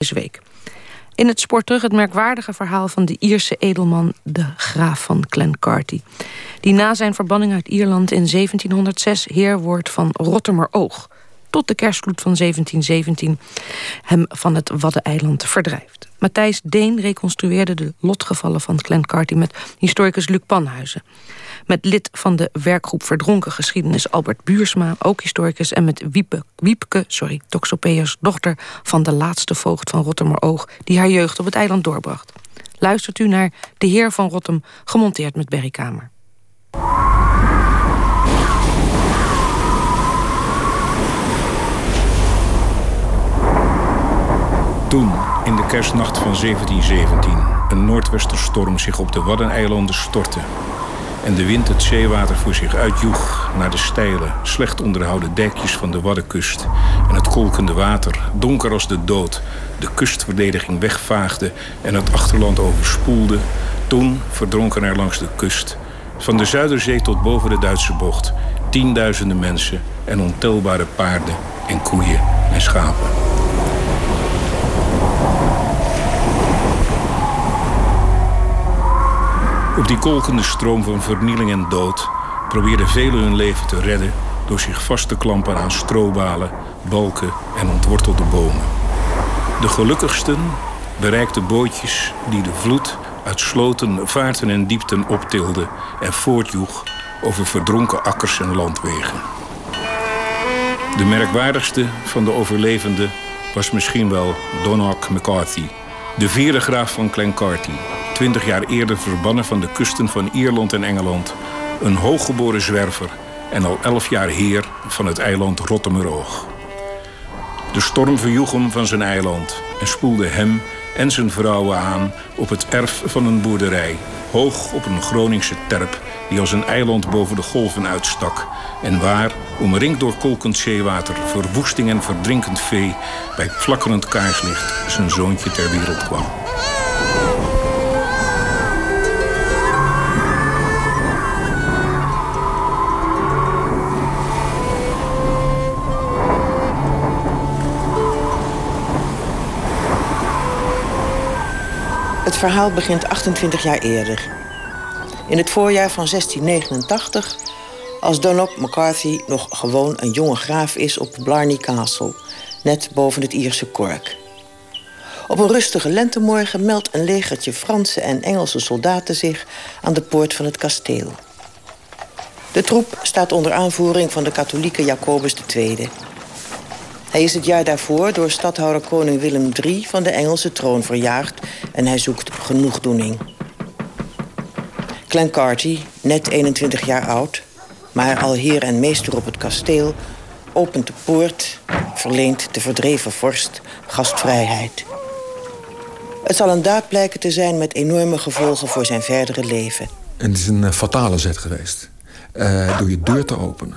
deze week. In het sport terug het merkwaardige verhaal van de Ierse edelman de graaf van Clancarty. Die na zijn verbanning uit Ierland in 1706 heer wordt van Oog tot de kerstvloed van 1717 hem van het Waddeneiland verdrijft. Matthijs Deen reconstrueerde de lotgevallen van Clancarty met historicus Luc Panhuizen. Met lid van de werkgroep Verdronken Geschiedenis Albert Buursma, ook historicus, en met Wiepke, Wiepke sorry, Toxopeus, dochter van de laatste voogd van Oog, die haar jeugd op het eiland doorbracht. Luistert u naar De Heer van Rottem, gemonteerd met Berry Kamer. Toen, in de kerstnacht van 1717, een noordwesterstorm zich op de Waddeneilanden stortte en de wind het zeewater voor zich uitjoeg naar de steile, slecht onderhouden dijkjes van de Waddenkust en het kolkende water, donker als de dood, de kustverdediging wegvaagde en het achterland overspoelde, toen verdronken er langs de kust, van de Zuiderzee tot boven de Duitse bocht, tienduizenden mensen en ontelbare paarden en koeien en schapen. Op die kolkende stroom van vernieling en dood probeerden velen hun leven te redden door zich vast te klampen aan strobalen, balken en ontwortelde bomen. De gelukkigsten bereikten bootjes die de vloed uit sloten, vaarten en diepten optilde en voortjoeg over verdronken akkers en landwegen. De merkwaardigste van de overlevenden was misschien wel Donald McCarthy, de vierde graaf van Clancarty, twintig jaar eerder verbannen van de kusten van Ierland en Engeland. Een hooggeboren zwerver en al elf jaar heer van het eiland Rottemeroog. De storm verjoeg hem van zijn eiland en spoelde hem en zijn vrouwen aan op het erf van een boerderij, hoog op een Groningse terp die als een eiland boven de golven uitstak en waar, omringd door kolkend zeewater, verwoesting en verdrinkend vee, bij flakkerend kaarslicht zijn zoontje ter wereld kwam. Het verhaal begint 28 jaar eerder. In het voorjaar van 1689, als Donop McCarthy nog gewoon een jonge graaf is op Blarney Castle, net boven het Ierse Cork. Op een rustige lentemorgen meldt een legertje Franse en Engelse soldaten zich aan de poort van het kasteel. De troep staat onder aanvoering van de katholieke Jacobus II. Hij is het jaar daarvoor door stadhouder koning Willem III van de Engelse troon verjaagd en hij zoekt genoegdoening. Clancarty, net 21 jaar oud, maar al heer en meester op het kasteel, opent de poort, verleent de verdreven vorst gastvrijheid. Het zal een daad blijken te zijn met enorme gevolgen voor zijn verdere leven. En het is een eh, fatale zet geweest. Uh, door je deur te openen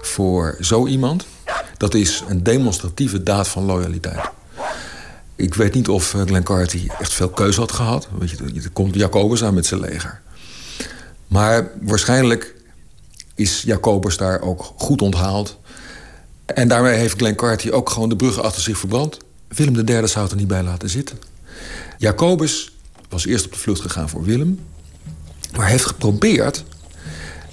voor zo iemand, dat is een demonstratieve daad van loyaliteit. Ik weet niet of eh, Glenn Carty echt veel keuze had gehad. Weet je, er komt Jacobus aan met zijn leger. Maar waarschijnlijk is Jacobus daar ook goed onthaald. En daarmee heeft Glenn Carty ook gewoon de bruggen achter zich verbrand. Willem III zou het er niet bij laten zitten. Jacobus was eerst op de vlucht gegaan voor Willem. Maar heeft geprobeerd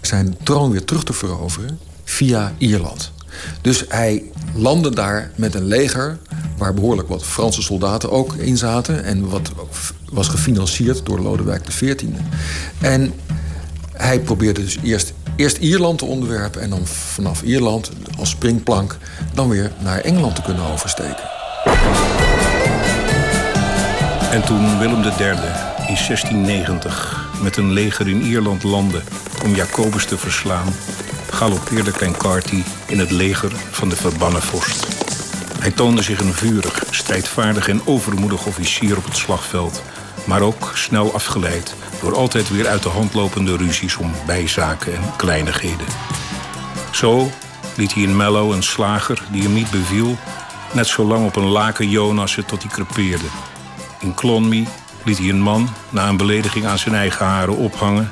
zijn troon weer terug te veroveren via Ierland. Dus hij landde daar met een leger waar behoorlijk wat Franse soldaten ook in zaten... en wat was gefinancierd door Lodewijk XIV. En hij probeerde dus eerst, eerst Ierland te onderwerpen... en dan vanaf Ierland als springplank dan weer naar Engeland te kunnen oversteken. En toen Willem III in 1690 met een leger in Ierland landde om Jacobus te verslaan galoppeerde Clancarty in het leger van de verbannen vorst. Hij toonde zich een vurig, strijdvaardig en overmoedig officier op het slagveld, maar ook snel afgeleid door altijd weer uit de hand lopende ruzies om bijzaken en kleinigheden. Zo liet hij in Mello een slager die hem niet beviel, net zo lang op een laken Jonassen tot hij crepeerde. In Clonmee liet hij een man na een belediging aan zijn eigen haren ophangen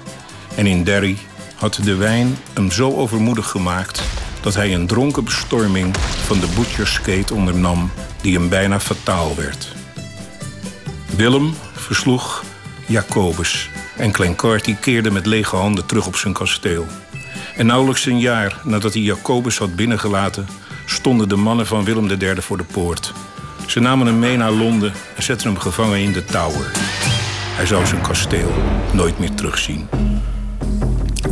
en in Derry had de wijn hem zo overmoedig gemaakt dat hij een dronken bestorming van de Butcherskate ondernam die hem bijna fataal werd. Willem versloeg Jacobus en Clancarty keerde met lege handen terug op zijn kasteel. En nauwelijks een jaar nadat hij Jacobus had binnengelaten, stonden de mannen van Willem III voor de poort. Ze namen hem mee naar Londen en zetten hem gevangen in de Tower. Hij zou zijn kasteel nooit meer terugzien.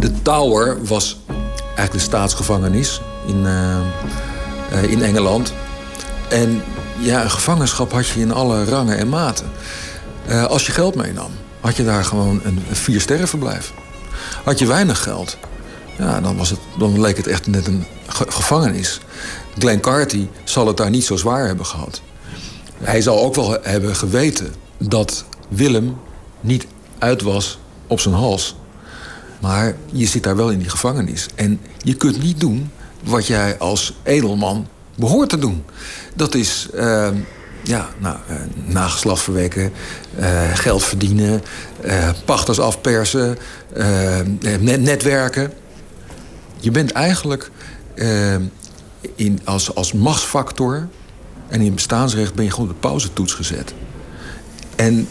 De Tower was eigenlijk de staatsgevangenis in, uh, uh, in Engeland. En ja, een gevangenschap had je in alle rangen en maten. Uh, als je geld meenam, had je daar gewoon een, een vier sterren verblijf. Had je weinig geld, ja, dan, was het, dan leek het echt net een ge gevangenis. Glenn Carty zal het daar niet zo zwaar hebben gehad. Hij zal ook wel hebben geweten dat Willem niet uit was op zijn hals. Maar je zit daar wel in die gevangenis. En je kunt niet doen wat jij als edelman behoort te doen. Dat is uh, ja, nou, uh, nageslacht verwekken, uh, geld verdienen, uh, pachters afpersen, net netwerken. Je bent eigenlijk in, als, als machtsfactor en in bestaansrecht ben je gewoon de pauzetoets gezet. En,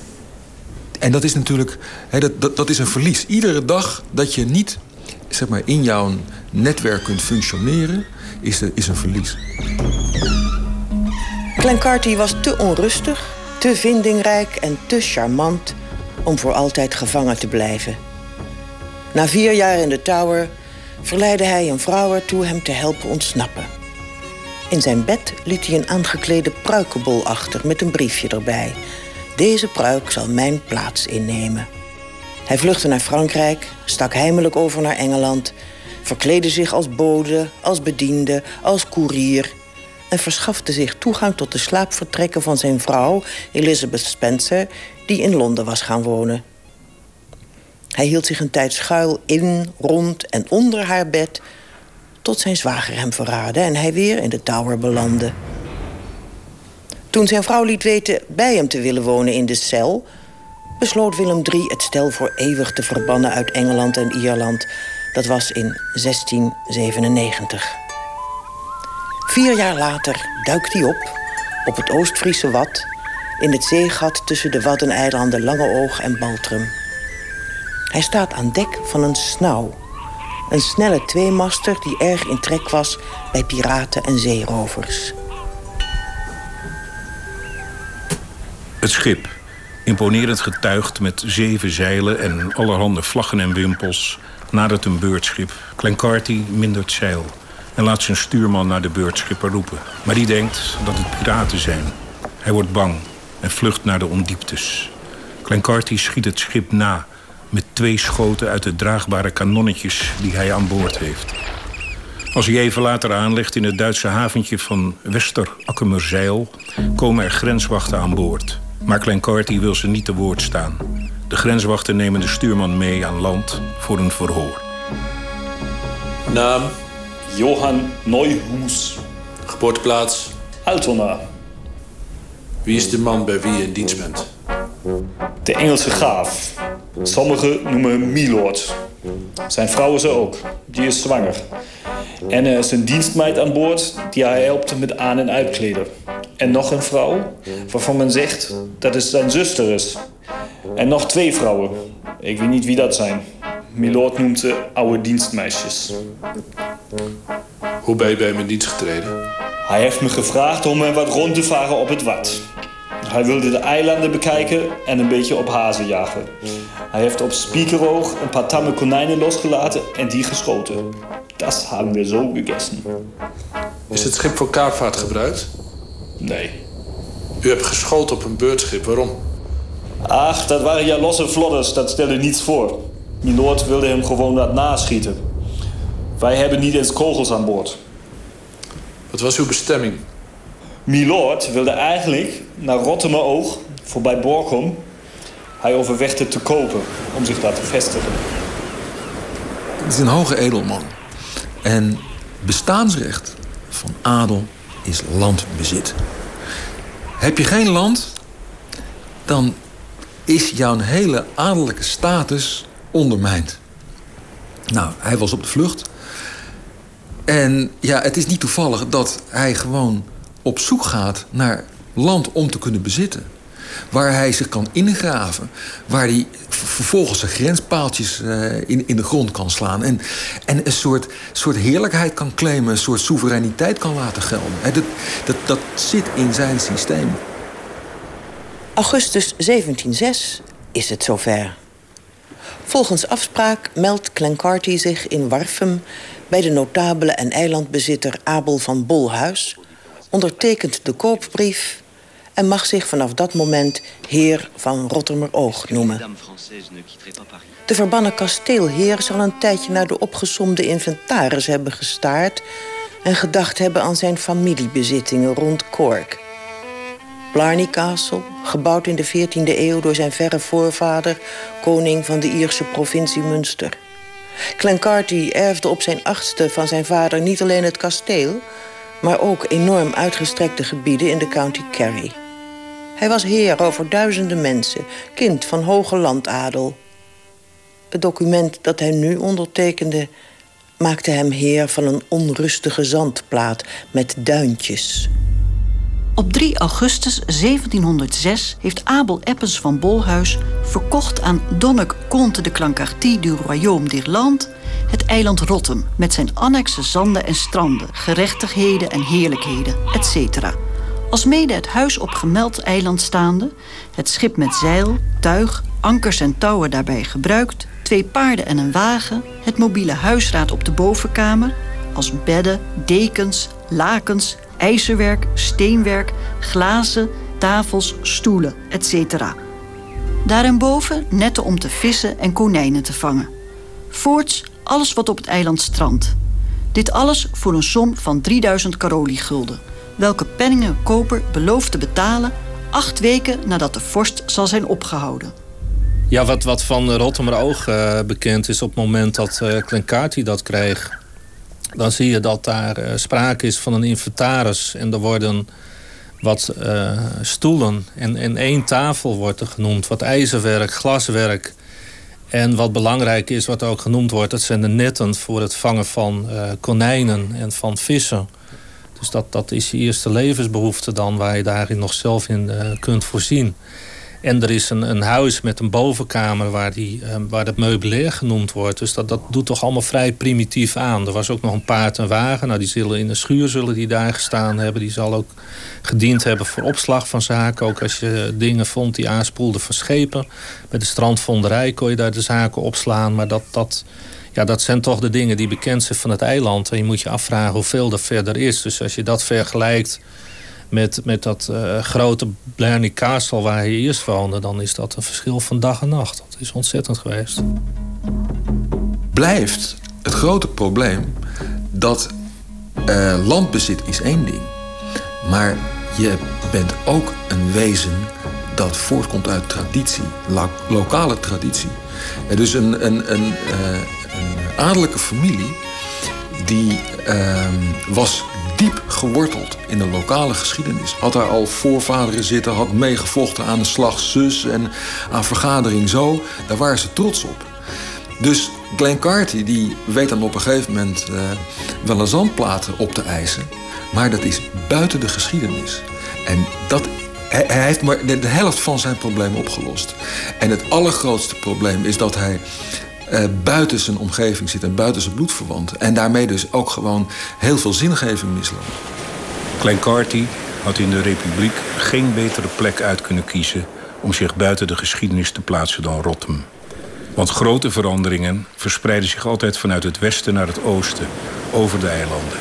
en dat is natuurlijk hè, dat, dat, is een verlies. Iedere dag dat je niet zeg maar, in jouw netwerk kunt functioneren, is, is een verlies. Carty was te onrustig, te vindingrijk en te charmant om voor altijd gevangen te blijven. Na vier jaar in de Tower verleidde hij een vrouw ertoe hem te helpen ontsnappen. In zijn bed liet hij een aangeklede pruikenbol achter met een briefje erbij. Deze pruik zal mijn plaats innemen. Hij vluchtte naar Frankrijk, stak heimelijk over naar Engeland, verkleedde zich als bode, als bediende, als koerier en verschafte zich toegang tot de slaapvertrekken van zijn vrouw, Elizabeth Spencer, die in Londen was gaan wonen. Hij hield zich een tijd schuil in, rond en onder haar bed tot zijn zwager hem verraadde en hij weer in de Tower belandde. Toen zijn vrouw liet weten bij hem te willen wonen in de cel, besloot Willem III het stel voor eeuwig te verbannen uit Engeland en Ierland. Dat was in 1697. Vier jaar later duikt hij op, op het Oost-Friese Wad, in het zeegat tussen de Waddeneilanden Langeoog en Baltrum. Hij staat aan dek van een snauw een snelle tweemaster die erg in trek was bij piraten en zeerovers. Het schip, imponerend getuigd met zeven zeilen en allerhande vlaggen en wimpels, nadert een beurtschip. Clancarty mindert zeil en laat zijn stuurman naar de beurtschipper roepen. Maar die denkt dat het piraten zijn. Hij wordt bang en vlucht naar de ondieptes. Clancarty schiet het schip na met twee schoten uit de draagbare kanonnetjes die hij aan boord heeft. Als hij even later aanlegt in het Duitse haventje van Wester-Akkemerzeil... komen er grenswachten aan boord. Maar Clancarty wil ze niet te woord staan. De grenswachten nemen de stuurman mee aan land voor een verhoor. Naam? Johan Neuhoes. Geboorteplaats? Altona. Wie is de man bij wie je in dienst bent? De Engelse graaf. Sommigen noemen hem Milord. Zijn vrouw is er ook. Die is zwanger. En er is een dienstmeid aan boord die hij helpt met aan- en uitkleden. En nog een vrouw waarvan men zegt dat het zijn zuster is. En nog twee vrouwen. Ik weet niet wie dat zijn. Milord noemt ze oude dienstmeisjes. Hoe ben je bij hem in dienst getreden? Hij heeft me gevraagd om hem wat rond te varen op het wat. Hij wilde de eilanden bekijken en een beetje op hazen jagen. Hij heeft op Spiekeroog een paar tamme konijnen losgelaten en die geschoten. Dat hebben we zo gegessen. Is het schip voor kaapvaart gebruikt? Nee. U hebt geschoten op een beurtschip. Waarom? Ach, dat waren ja losse vlodders. Dat stelde niets voor. Milord wilde hem gewoon laten naschieten. Wij hebben niet eens kogels aan boord. Wat was uw bestemming? Milord wilde eigenlijk naar Rottemeroog, voorbij Borgholm. Hij overwegde te kopen om zich daar te vestigen. Het is een hoge edelman. En bestaansrecht van adel is landbezit. Heb je geen land, dan is jouw hele adellijke status ondermijnd. Nou, hij was op de vlucht. En ja, het is niet toevallig dat hij gewoon op zoek gaat naar land om te kunnen bezitten. Waar hij zich kan ingraven. Waar hij vervolgens zijn grenspaaltjes uh, in, in de grond kan slaan. En, en een soort, soort heerlijkheid kan claimen, een soort soevereiniteit kan laten gelden. Dat, dat, dat zit in zijn systeem. Augustus 1706 is het zover. Volgens afspraak meldt Clancarty zich in Warfum bij de notabele en eilandbezitter Abel van Bolhuis, ondertekent de koopbrief en mag zich vanaf dat moment heer van Rottermeroog noemen. De verbannen kasteelheer zal een tijdje naar de opgesomde inventaris hebben gestaard en gedacht hebben aan zijn familiebezittingen rond Cork. Blarney Castle, gebouwd in de 14e eeuw door zijn verre voorvader, koning van de Ierse provincie Munster. Clancarty erfde op zijn achtste van zijn vader niet alleen het kasteel, maar ook enorm uitgestrekte gebieden in de county Kerry. Hij was heer over duizenden mensen, kind van hoge landadel. Het document dat hij nu ondertekende maakte hem heer van een onrustige zandplaat met duintjes. Op 3 augustus 1706 heeft Abel Eppens van Bolhuis verkocht aan Donnek Comte de Clancarty du Royaume d'Irlande het eiland Rottem met zijn annexe zanden en stranden, gerechtigheden en heerlijkheden, etc. Als mede het huis op gemeld eiland staande, het schip met zeil, tuig, ankers en touwen daarbij gebruikt, twee paarden en een wagen, het mobiele huisraad op de bovenkamer, als bedden, dekens, lakens, ijzerwerk, steenwerk, glazen, tafels, stoelen, etc. Daarboven netten om te vissen en konijnen te vangen. Voorts alles wat op het eiland strandt. Dit alles voor een som van 3000 Caroli-gulden, welke penningen koper belooft te betalen acht weken nadat de vorst zal zijn opgehouden. Ja, wat, wat van Rotterdam Oog uh, bekend is op het moment dat uh, dat kreeg dan zie je dat daar uh, sprake is van een inventaris. En er worden wat stoelen en, en één tafel wordt er genoemd. Wat ijzerwerk, glaswerk. En wat belangrijk is, wat ook genoemd wordt... dat zijn de netten voor het vangen van konijnen en van vissen. Dus dat, dat is je eerste levensbehoefte dan... waar je daarin nog zelf in kunt voorzien. En er is een, een huis met een bovenkamer waar, die, uh, waar het meubilair genoemd wordt. Dus dat, dat doet toch allemaal vrij primitief aan. Er was ook nog een paard en wagen. Nou, die zullen in een schuur zullen die daar gestaan hebben. Die zal ook gediend hebben voor opslag van zaken. Ook als je dingen vond die aanspoelden van schepen. Bij de strandvonderij kon je daar de zaken opslaan. Maar dat, dat, ja, dat zijn toch de dingen die bekend zijn van het eiland. En je moet je afvragen hoeveel er verder is. Dus als je dat vergelijkt met, met dat uh, grote Blarney Castle waar hij eerst woonde... dan is dat een verschil van dag en nacht. Dat is ontzettend geweest. Blijft het grote probleem dat uh, landbezit is één ding. Maar je bent ook een wezen dat voortkomt uit traditie, lo lokale traditie. En dus een, een, een, een adellijke familie die ehm, was diep geworteld in de lokale geschiedenis. Had daar al voorvaderen zitten, had meegevochten aan de slag zus en aan vergadering zo. Daar waren ze trots op. Dus Glenn Carty die weet dan op een gegeven moment uh, wel een zandplaten op te eisen. Maar dat is buiten de geschiedenis. En dat, hij, hij heeft maar de helft van zijn probleem opgelost. En het allergrootste probleem is dat hij uh, buiten zijn omgeving zit en buiten zijn bloedverwanten. En daarmee dus ook gewoon heel veel zingeving misloopt. Klein Carty had in de Republiek geen betere plek uit kunnen kiezen om zich buiten de geschiedenis te plaatsen dan Rotterdam. Want grote veranderingen verspreiden zich altijd vanuit het westen naar het oosten, over de eilanden.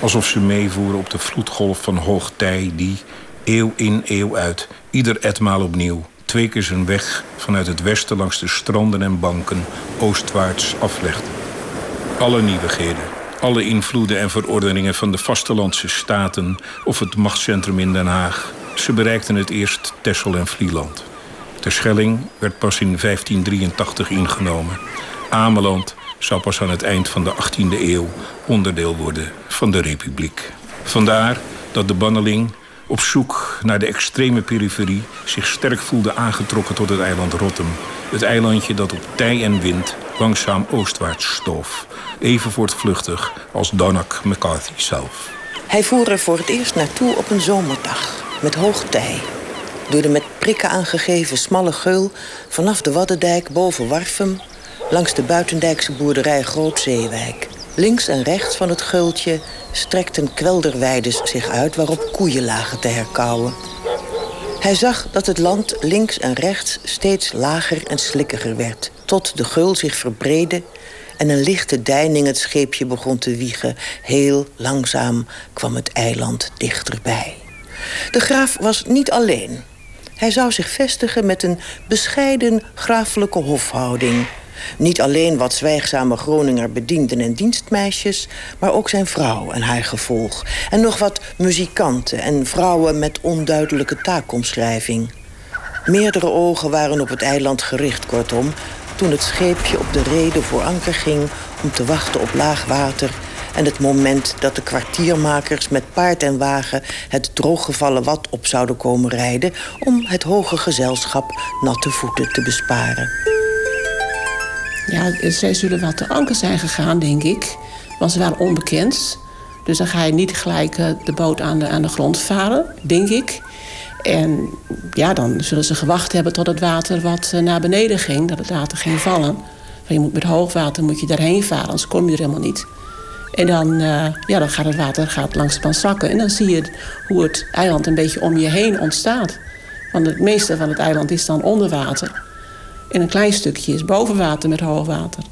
Alsof ze meevoeren op de vloedgolf van hoogtij die, eeuw in eeuw uit, ieder etmaal opnieuw twee keer zijn weg vanuit het westen langs de stranden en banken oostwaarts aflegde. Alle nieuwigheden, alle invloeden en verordeningen van de vastelandse staten of het machtscentrum in Den Haag, ze bereikten het eerst Texel en Vlieland. Terschelling werd pas in 1583 ingenomen. Ameland zou pas aan het eind van de 18e eeuw onderdeel worden van de Republiek. Vandaar dat de banneling op zoek naar de extreme periferie zich sterk voelde aangetrokken tot het eiland Rotterdam. Het eilandje dat op tij en wind langzaam oostwaarts stoof. Even voortvluchtig als Donald McCarthy zelf. Hij voer er voor het eerst naartoe op een zomerdag met hoog tij. Door de met prikken aangegeven smalle geul vanaf de Waddendijk boven Warfum... langs de buitendijkse boerderij Grootzeewijk. Links en rechts van het geultje strekten kwelderweides zich uit... waarop koeien lagen te herkauwen. Hij zag dat het land links en rechts steeds lager en slikkiger werd... tot de geul zich verbreedde en een lichte deining het scheepje begon te wiegen. Heel langzaam kwam het eiland dichterbij. De graaf was niet alleen. Hij zou zich vestigen met een bescheiden grafelijke hofhouding. Niet alleen wat zwijgzame Groninger bedienden en dienstmeisjes... maar ook zijn vrouw en haar gevolg. En nog wat muzikanten en vrouwen met onduidelijke taakomschrijving. Meerdere ogen waren op het eiland gericht, kortom... toen het scheepje op de reden voor anker ging... om te wachten op laag water en het moment dat de kwartiermakers met paard en wagen het drooggevallen wat op zouden komen rijden om het hoge gezelschap natte voeten te besparen. Ja, zij zullen wel te anker zijn gegaan, denk ik. Want ze waren onbekend. Dus dan ga je niet gelijk eh, de boot aan de, aan de grond varen, denk ik. En ja, dan zullen ze gewacht hebben tot het water wat eh, naar beneden ging. Dat het water ging vallen. je moet met hoogwater moet je daarheen varen, anders kom je er helemaal niet. En dan, uh, ja, dan gaat het water gaat langzaam zakken. En dan zie je hoe het eiland een beetje om je heen ontstaat. Want het meeste van het eiland is dan onder water. En een klein stukje is boven water met hoogwater.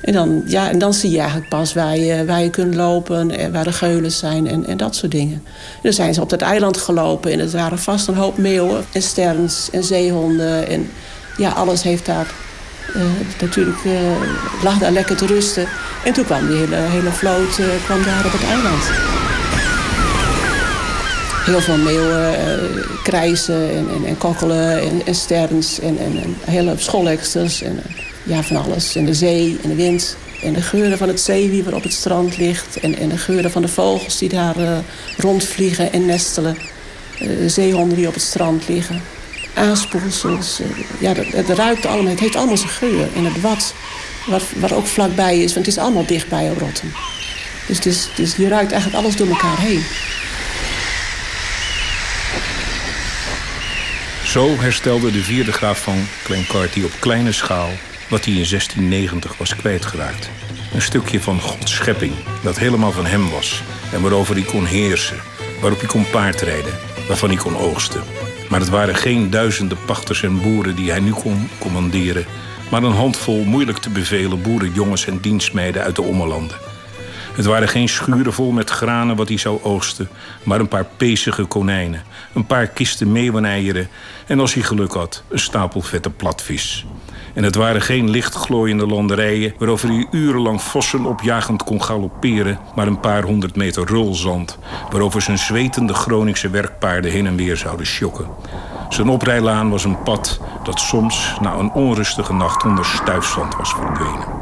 En dan, ja, en dan zie je eigenlijk pas waar je, waar je kunt lopen... en waar de geulen zijn en, en dat soort dingen. En dan zijn ze op dat eiland gelopen en het waren vast een hoop meeuwen... en sterns en zeehonden en ja, alles heeft daar uh, natuurlijk uh, lag daar lekker te rusten. En toen kwam die hele, hele vloot uh, kwam daar op het eiland. Heel veel meeuwen, krijzen en, en, en kokkelen en, en sterns en, en, hele schooleksters en ja, van alles. En de zee en de wind en de geuren van het zeewier wat op het strand ligt... en, en de geuren van de vogels die daar rondvliegen en nestelen. de zeehonden die op het strand liggen aanspoelsels. Eh, ja, het, ruikt allemaal. Het heeft allemaal zijn geur. En het wat, wat, wat ook vlakbij is. Want het is allemaal dichtbij op Rotten. Dus, het is, dus je ruikt eigenlijk alles door elkaar heen. Zo herstelde de vierde graaf van Clancarty op kleine schaal wat hij in 1690 was kwijtgeraakt. Een stukje van Gods schepping dat helemaal van hem was en waarover hij kon heersen, waarop hij kon paardrijden, waarvan hij kon oogsten. Maar het waren geen duizenden pachters en boeren die hij nu kon commanderen, maar een handvol moeilijk te bevelen boerenjongens en dienstmeiden uit de ommelanden. Het waren geen schuren vol met granen wat hij zou oogsten, maar een paar pezige konijnen, een paar kisten meeuweneieren en als hij geluk had, een stapel vette platvis. En het waren geen lichtglooiende landerijen waarover hij urenlang vossen opjagend kon galopperen, maar een paar honderd meter rulzand waarover zijn zwetende Groningse werkpaarden heen en weer zouden sjokken. Zijn oprijlaan was een pad dat soms na een onrustige nacht onder stuifzand was verdwenen.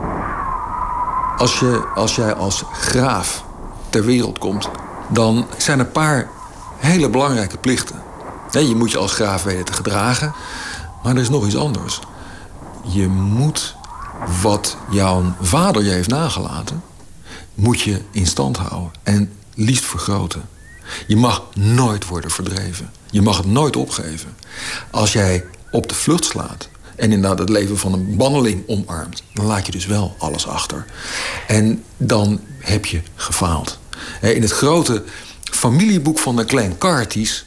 Als, je, als jij als graaf ter wereld komt, dan zijn er een paar hele belangrijke plichten. je moet je als graaf weten te gedragen, maar er is nog iets anders je moet wat jouw vader je heeft nagelaten, moet je in stand houden en liefst vergroten. Je mag nooit worden verdreven. Je mag het nooit opgeven. Als jij op de vlucht slaat en inderdaad het leven van een banneling omarmt, dan laat je dus wel alles achter. En dan heb je gefaald. In het grote familieboek van de Klein Carties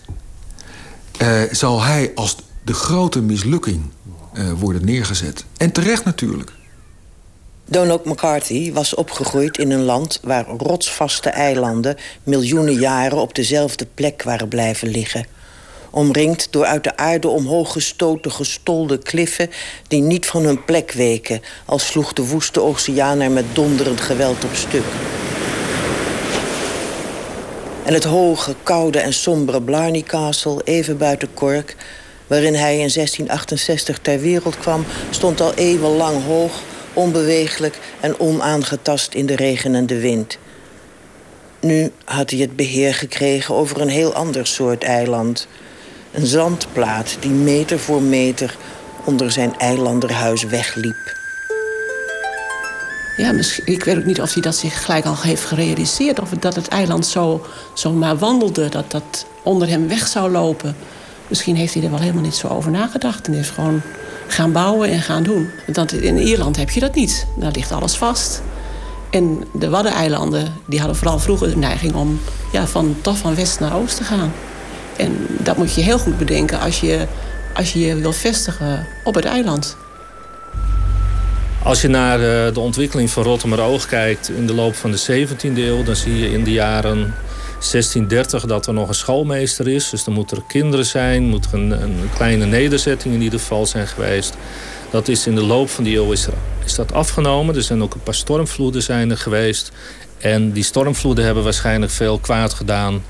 eh, zal hij als de grote mislukking uh, worden neergezet. En terecht natuurlijk. Donald McCarthy was opgegroeid in een land waar rotsvaste eilanden miljoenen jaren op dezelfde plek waren blijven liggen. Omringd door uit de aarde omhoog gestoten gestolde kliffen die niet van hun plek weken, als sloeg de woeste oceaan er met donderend geweld op stuk. En het hoge, koude en sombere Blarney Castle, even buiten Cork, waarin hij in 1668 ter wereld kwam... stond al eeuwenlang hoog, onbeweeglijk en onaangetast in de regen en de wind. Nu had hij het beheer gekregen over een heel ander soort eiland. Een zandplaat die meter voor meter onder zijn eilanderhuis wegliep. Ja, ik weet ook niet of hij dat zich gelijk al heeft gerealiseerd. Of dat het eiland zo, zo maar wandelde, dat dat onder hem weg zou lopen. Misschien heeft hij er wel helemaal niet zo over nagedacht. En is gewoon gaan bouwen en gaan doen. Want in Ierland heb je dat niet. Daar ligt alles vast. En de Waddeneilanden die hadden vooral vroeger de neiging om ja, van, toch van west naar oost te gaan. En dat moet je heel goed bedenken als je als je wil vestigen op het eiland. Als je naar eh, de ontwikkeling van Rotterdam-Oog kijkt in de loop van de 17e eeuw, dan zie je in de jaren 1630 dat er nog een schoolmeester is. Dus dan moeten er kinderen zijn, moet er een, een, kleine nederzetting in ieder geval zijn geweest. Dat is in de loop van die eeuw is dat afgenomen. Er zijn ook een paar stormvloeden zijn er geweest. En die stormvloeden hebben waarschijnlijk veel kwaad gedaan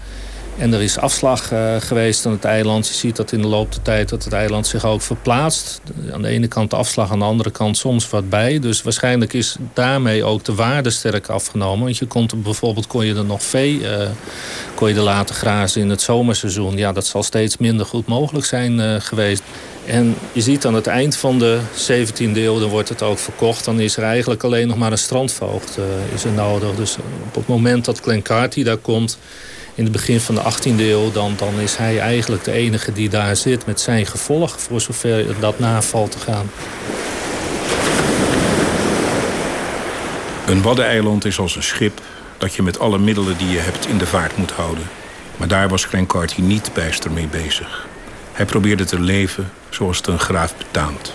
en er is afslag uh, geweest aan het eiland. Je ziet dat in de loop der tijd dat het eiland zich ook verplaatst. Aan de ene kant de afslag, aan de andere kant soms wat bij. Dus waarschijnlijk is daarmee ook de waarde sterk afgenomen. Want je kon er, bijvoorbeeld kon je er nog vee uh, kon je er laten grazen in het zomerseizoen. Ja, dat zal steeds minder goed mogelijk zijn uh, geweest. En je ziet aan het eind van de 17e eeuw, dan wordt het ook verkocht. Dan is er eigenlijk alleen nog maar een strandvoogd is er nodig. Dus op het moment dat Glencarty daar komt in het begin van de 18e eeuw... Dan, dan is hij eigenlijk de enige die daar zit met zijn gevolg... voor zover dat navalt te gaan. Een waddeneiland is als een schip dat je met alle middelen die je hebt in de vaart moet houden. Maar daar was Glencarty niet bijster mee bezig. Hij probeerde te leven zoals het een graaf betaamt.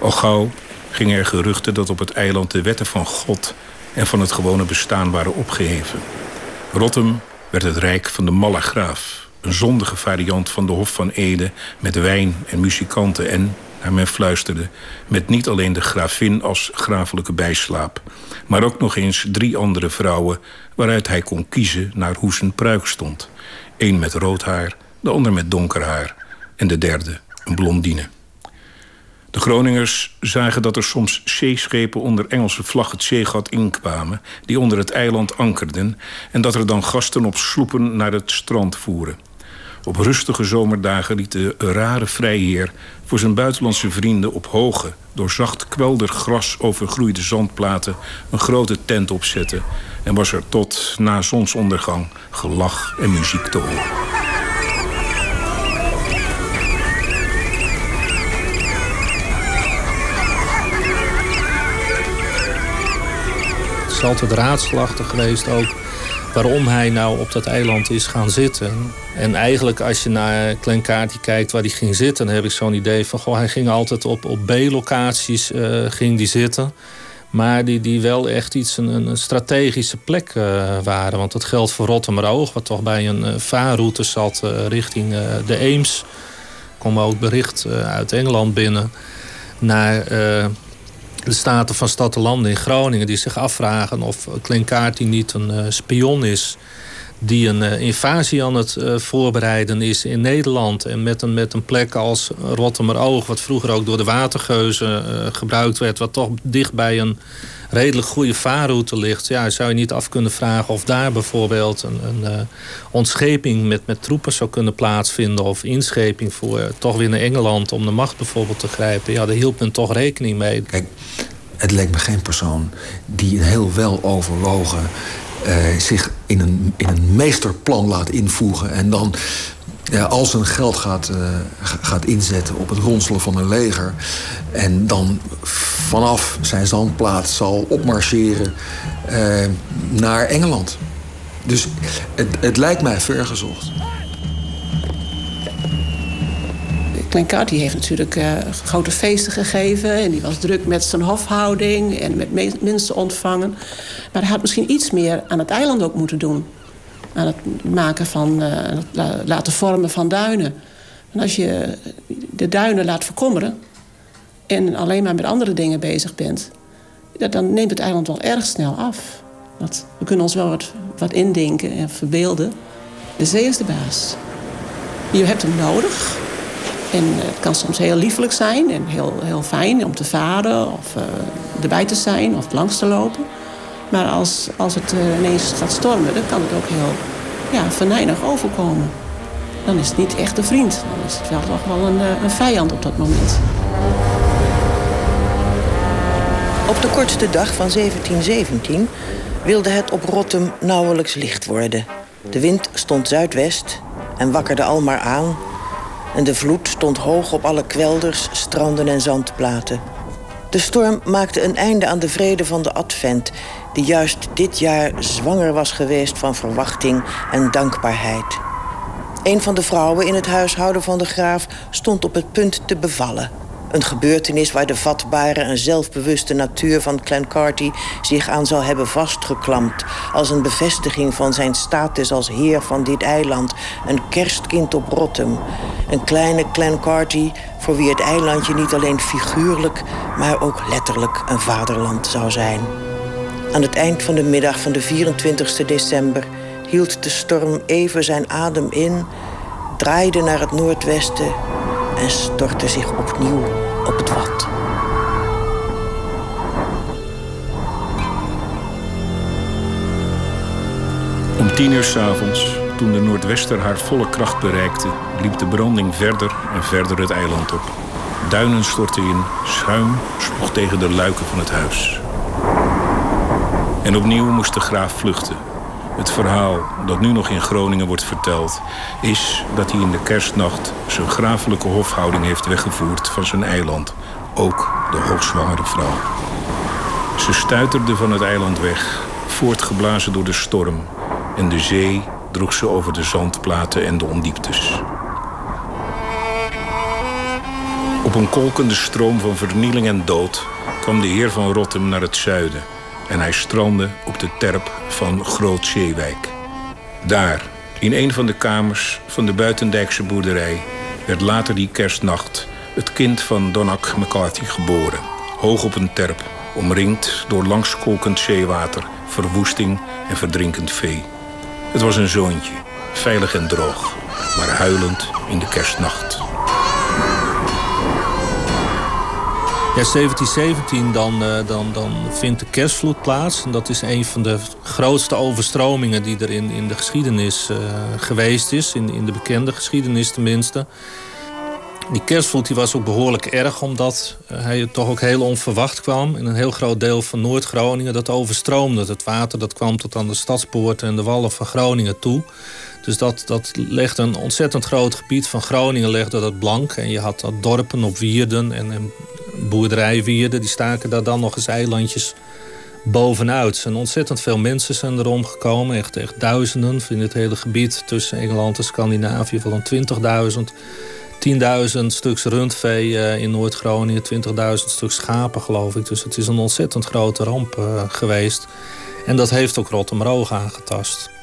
Al gauw gingen er geruchten dat op het eiland de wetten van God en van het gewone bestaan waren opgeheven. Rotterdam werd het rijk van de malle graaf. Een zondige variant van de Hof van Ede met wijn en muzikanten en, naar men fluisterde, met niet alleen de gravin als grafelijke bijslaap, maar ook nog eens drie andere vrouwen waaruit hij kon kiezen naar hoe zijn pruik stond. Eén met rood haar, de ander met donker haar en de derde een blondine. De Groningers zagen dat er soms zeeschepen onder Engelse vlag het zeegat inkwamen... die onder het eiland ankerden... en dat er dan gasten op sloepen naar het strand voeren. Op rustige zomerdagen liet de rare vrijheer voor zijn buitenlandse vrienden op hoge, door zacht kwelder gras overgroeide zandplaten een grote tent opzetten en was er tot na zonsondergang gelach en muziek te horen. Is altijd raadselachtig geweest ook waarom hij nou op dat eiland is gaan zitten. En eigenlijk als je naar Klenkaartje kijkt waar hij ging zitten... dan heb ik zo'n idee van, goh, hij ging altijd op, op B-locaties uh, ging die zitten... Maar die, die wel echt iets een, strategische plek uh, waren. Want dat geldt voor Rotterdam-Oog, wat toch bij een uh, vaarroute zat richting de Eems. Kwam ook bericht uit Engeland binnen naar de Staten van Stad en Landen in Groningen... die zich afvragen of Klinkaarty niet een uh, spion is... die een uh, invasie aan het uh, voorbereiden is in Nederland. En met een, met een plek als Oog, wat vroeger ook door de watergeuzen gebruikt werd... wat toch dicht bij een redelijk goede vaarroute ligt... Ja, zou je niet af kunnen vragen of daar bijvoorbeeld... een, een ontscheping met, met troepen zou kunnen plaatsvinden... of inscheping voor toch weer naar Engeland om de macht bijvoorbeeld te grijpen. Ja, daar hield men toch rekening mee. Kijk, het leek me geen persoon die heel wel overwogen... Uh, zich in een, in een meesterplan laat invoegen... en dan ja, al zijn geld gaat, uh, gaat inzetten op het ronselen van een leger... en dan vanaf zijn zandplaats zal opmarcheren uh, naar Engeland. Dus het, het lijkt mij vergezocht. Clancarty heeft natuurlijk uh, grote feesten gegeven. En die was druk met zijn hofhouding en met mensen ontvangen. Maar hij had misschien iets meer aan het eiland ook moeten doen. Aan het maken van, het laten vormen van duinen. En als je de duinen laat verkommeren... en alleen maar met andere dingen bezig bent... dan neemt het eiland wel erg snel af. Dat, we kunnen ons wel wat, wat indenken en verbeelden. De zee is de baas. Je hebt hem nodig en het kan soms heel liefelijk zijn en heel, heel fijn om te varen of uh, erbij te zijn of langs te lopen. Maar als, als het uh, ineens gaat stormen, dan kan het ook heel ja, venijnig overkomen. Dan is het niet echt een vriend. Dan is het wel toch wel een, uh, een vijand op dat moment. Op de kortste dag van 1717 wilde het op Rotterdam nauwelijks licht worden. De wind stond zuidwest en wakkerde al maar aan En de vloed stond hoog op alle kwelders, stranden en zandplaten. De storm maakte een einde aan de vrede van de Advent, die juist dit jaar zwanger was geweest van verwachting en dankbaarheid. Een van de vrouwen in het huishouden van de graaf stond op het punt te bevallen. Een gebeurtenis waar de vatbare en zelfbewuste natuur van Clancarty zich aan zou hebben vastgeklampt. Als een bevestiging van zijn status als heer van dit eiland. Een kerstkind op Rotterdam. Een kleine Clancarty voor wie het eilandje niet alleen figuurlijk, maar ook letterlijk een vaderland zou zijn. Aan het eind van de middag van de 24 december hield de storm even zijn adem in, draaide naar het noordwesten en stortte zich opnieuw op het wat. Om tien uur s'avonds, toen de Noordwester haar volle kracht bereikte, liep de branding verder en verder het eiland op. Duinen stortten in, schuim sloeg tegen de luiken van het huis. En opnieuw moest de graaf vluchten. Het verhaal dat nu nog in Groningen wordt verteld, is dat hij in de kerstnacht zijn grafelijke hofhouding heeft weggevoerd van zijn eiland, ook de hoogzwangere vrouw. Ze stuiterde van het eiland weg, voortgeblazen door de storm, en de zee droeg ze over de zandplaten en de ondieptes. Op een kolkende stroom van vernieling en dood kwam de heer van Rotterdam naar het zuiden en hij strandde op de terp van Groot Zeewijk. Daar, in een van de kamers van de buitendijkse boerderij, werd later die kerstnacht het kind van Donak McCarthy geboren. Hoog op een terp, omringd door langskolkend zeewater, verwoesting en verdrinkend vee. Het was een zoontje, veilig en droog, maar huilend in de kerstnacht. Ja, 1717 dan, uh, dan, dan vindt de kerstvloed plaats. En dat is een van de grootste overstromingen die er in, in de geschiedenis uh, geweest is. In, in de bekende geschiedenis tenminste. Die kerstvloed die was ook behoorlijk erg, omdat uh, hij toch ook heel onverwacht kwam. In een heel groot deel van Noord-Groningen dat overstroomde. Het water dat kwam tot aan de stadspoorten en de wallen van Groningen toe. Dus dat, dat legde een ontzettend groot gebied van Groningen legde dat blank. En je had dat dorpen op wierden en, en boerderijwierden. Die staken daar dan nog eens eilandjes bovenuit. Er ontzettend veel mensen zijn erom gekomen. Echt, echt duizenden in het hele gebied tussen Engeland en Scandinavië. Van 20.000. 10.000 stuks rundvee uh, in Noord-Groningen. 20.000 stuks schapen geloof ik. Dus het is een ontzettend grote ramp uh, geweest. En dat heeft ook Rotterdam aangetast.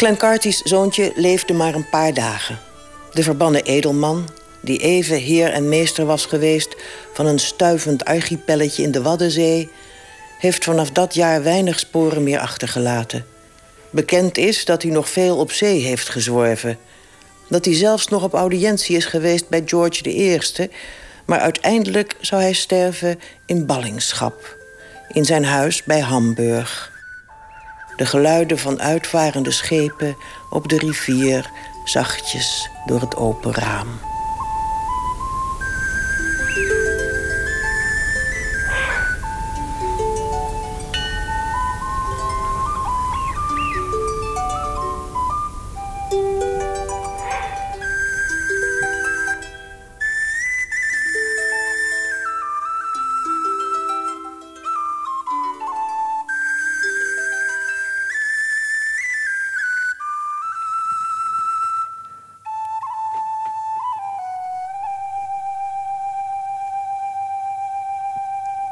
Clancarty's zoontje leefde maar een paar dagen. De verbannen edelman, die even heer en meester was geweest van een stuivend archipelletje in de Waddenzee, heeft vanaf dat jaar weinig sporen meer achtergelaten. Bekend is dat hij nog veel op zee heeft gezworven. Dat hij zelfs nog op audiëntie is geweest bij George I, maar uiteindelijk zou hij sterven in ballingschap, in zijn huis bij Hamburg. De geluiden van uitvarende schepen op de rivier zachtjes door het open raam.